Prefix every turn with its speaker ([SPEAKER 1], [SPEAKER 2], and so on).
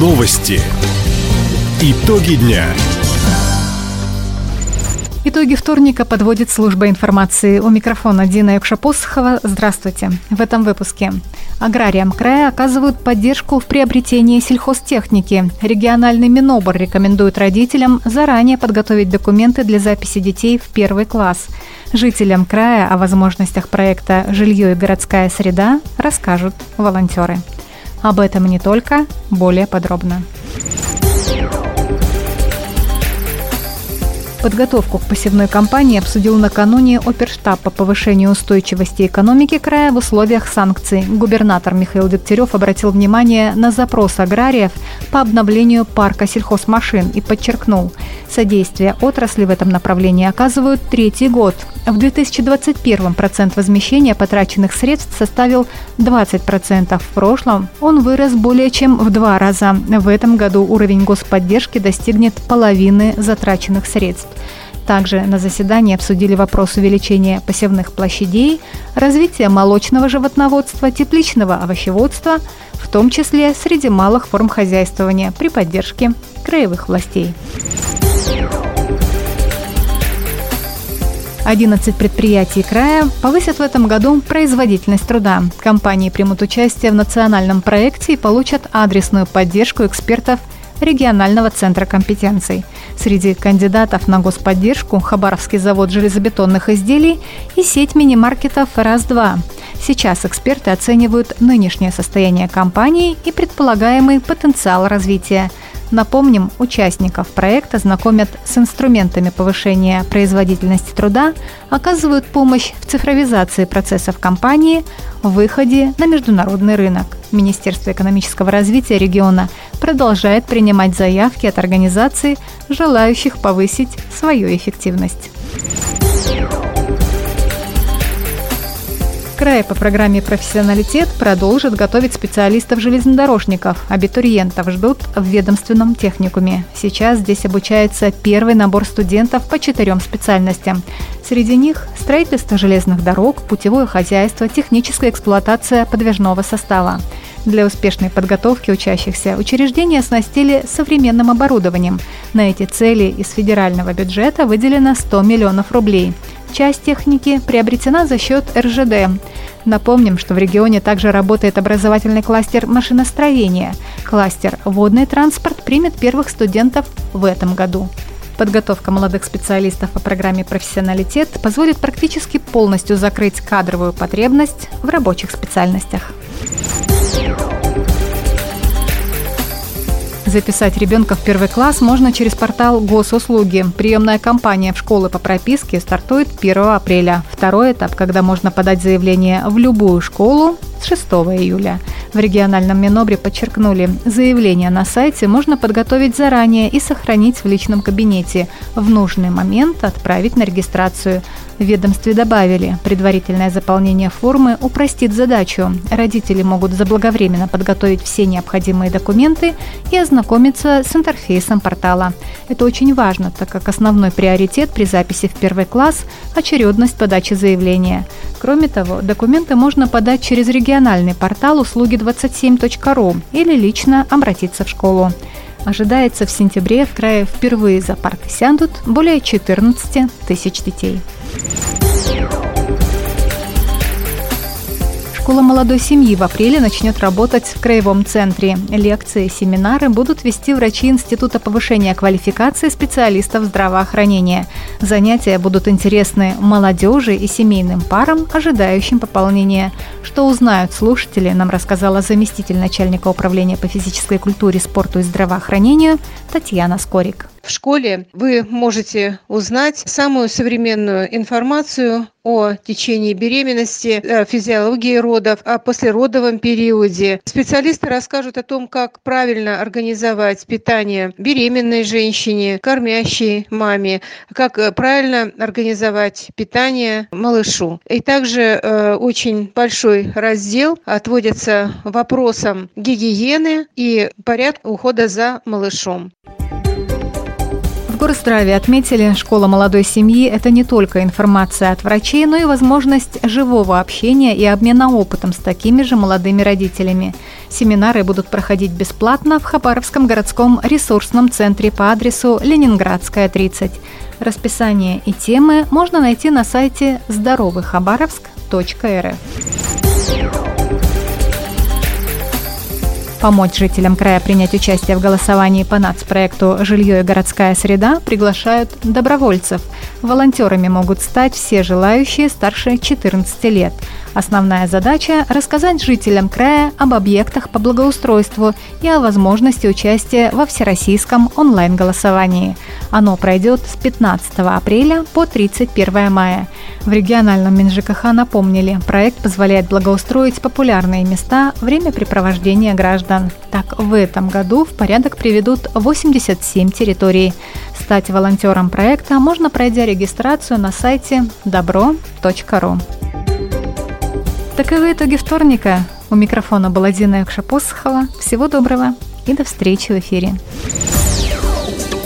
[SPEAKER 1] Новости. Итоги дня.
[SPEAKER 2] Итоги вторника подводит служба информации. У микрофона Дина Юкшапосхова. Здравствуйте. В этом выпуске. Аграриям края оказывают поддержку в приобретении сельхозтехники. Региональный Минобр рекомендует родителям заранее подготовить документы для записи детей в первый класс. Жителям края о возможностях проекта «Жилье и городская среда» расскажут волонтеры. Об этом не только, более подробно. Подготовку к посевной кампании обсудил накануне оперштаб по повышению устойчивости экономики края в условиях санкций. Губернатор Михаил Дегтярев обратил внимание на запрос аграриев по обновлению парка сельхозмашин и подчеркнул, содействие отрасли в этом направлении оказывают третий год. В 2021 процент возмещения потраченных средств составил 20%. В прошлом он вырос более чем в два раза. В этом году уровень господдержки достигнет половины затраченных средств. Также на заседании обсудили вопрос увеличения посевных площадей, развития молочного животноводства, тепличного овощеводства, в том числе среди малых форм хозяйствования при поддержке краевых властей. 11 предприятий края повысят в этом году производительность труда. Компании примут участие в национальном проекте и получат адресную поддержку экспертов регионального центра компетенций. Среди кандидатов на господдержку Хабаровский завод железобетонных изделий и сеть мини-маркетов «Раз-2». Сейчас эксперты оценивают нынешнее состояние компании и предполагаемый потенциал развития – Напомним, участников проекта знакомят с инструментами повышения производительности труда, оказывают помощь в цифровизации процессов компании, выходе на международный рынок. Министерство экономического развития региона продолжает принимать заявки от организаций, желающих повысить свою эффективность. Край по программе «Профессионалитет» продолжит готовить специалистов-железнодорожников. Абитуриентов ждут в ведомственном техникуме. Сейчас здесь обучается первый набор студентов по четырем специальностям. Среди них строительство железных дорог, путевое хозяйство, техническая эксплуатация подвижного состава. Для успешной подготовки учащихся учреждения оснастили современным оборудованием. На эти цели из федерального бюджета выделено 100 миллионов рублей – Часть техники приобретена за счет РЖД. Напомним, что в регионе также работает образовательный кластер машиностроения. Кластер «Водный транспорт» примет первых студентов в этом году. Подготовка молодых специалистов по программе «Профессионалитет» позволит практически полностью закрыть кадровую потребность в рабочих специальностях. Записать ребенка в первый класс можно через портал госуслуги. Приемная кампания в школы по прописке стартует 1 апреля. Второй этап, когда можно подать заявление в любую школу, с 6 июля. В региональном Минобре подчеркнули, заявление на сайте можно подготовить заранее и сохранить в личном кабинете. В нужный момент отправить на регистрацию. В ведомстве добавили, предварительное заполнение формы упростит задачу. Родители могут заблаговременно подготовить все необходимые документы и ознакомиться с интерфейсом портала. Это очень важно, так как основной приоритет при записи в первый класс – очередность подачи заявления. Кроме того, документы можно подать через региональный портал услуги27.ру или лично обратиться в школу. Ожидается в сентябре в крае впервые за парты сядут более 14 тысяч детей. Школа молодой семьи в апреле начнет работать в краевом центре. Лекции, семинары будут вести врачи Института повышения квалификации специалистов здравоохранения. Занятия будут интересны молодежи и семейным парам, ожидающим пополнения. Что узнают слушатели, нам рассказала заместитель начальника управления по физической культуре, спорту и здравоохранению Татьяна Скорик.
[SPEAKER 3] В школе вы можете узнать самую современную информацию о течении беременности, о физиологии родов, о послеродовом периоде. Специалисты расскажут о том, как правильно организовать питание беременной женщине, кормящей маме, как э, правильно организовать питание малышу. И также э, очень большой раздел отводится вопросам гигиены и порядка ухода за малышом.
[SPEAKER 2] Горздраве отметили, школа молодой семьи – это не только информация от врачей, но и возможность живого общения и обмена опытом с такими же молодыми родителями. Семинары будут проходить бесплатно в Хабаровском городском ресурсном центре по адресу Ленинградская, 30. Расписание и темы можно найти на сайте здоровыхабаровск.рф. Помочь жителям края принять участие в голосовании по нацпроекту «Жилье и городская среда» приглашают добровольцев. Волонтерами могут стать все желающие старше 14 лет – Основная задача – рассказать жителям края об объектах по благоустройству и о возможности участия во всероссийском онлайн-голосовании. Оно пройдет с 15 апреля по 31 мая. В региональном МинЖКХ напомнили, проект позволяет благоустроить популярные места времяпрепровождения граждан. Так, в этом году в порядок приведут 87 территорий. Стать волонтером проекта можно, пройдя регистрацию на сайте добро.ру. Таковы итоги вторника. У микрофона была Дина Якшапосхова. Всего доброго и до встречи в эфире.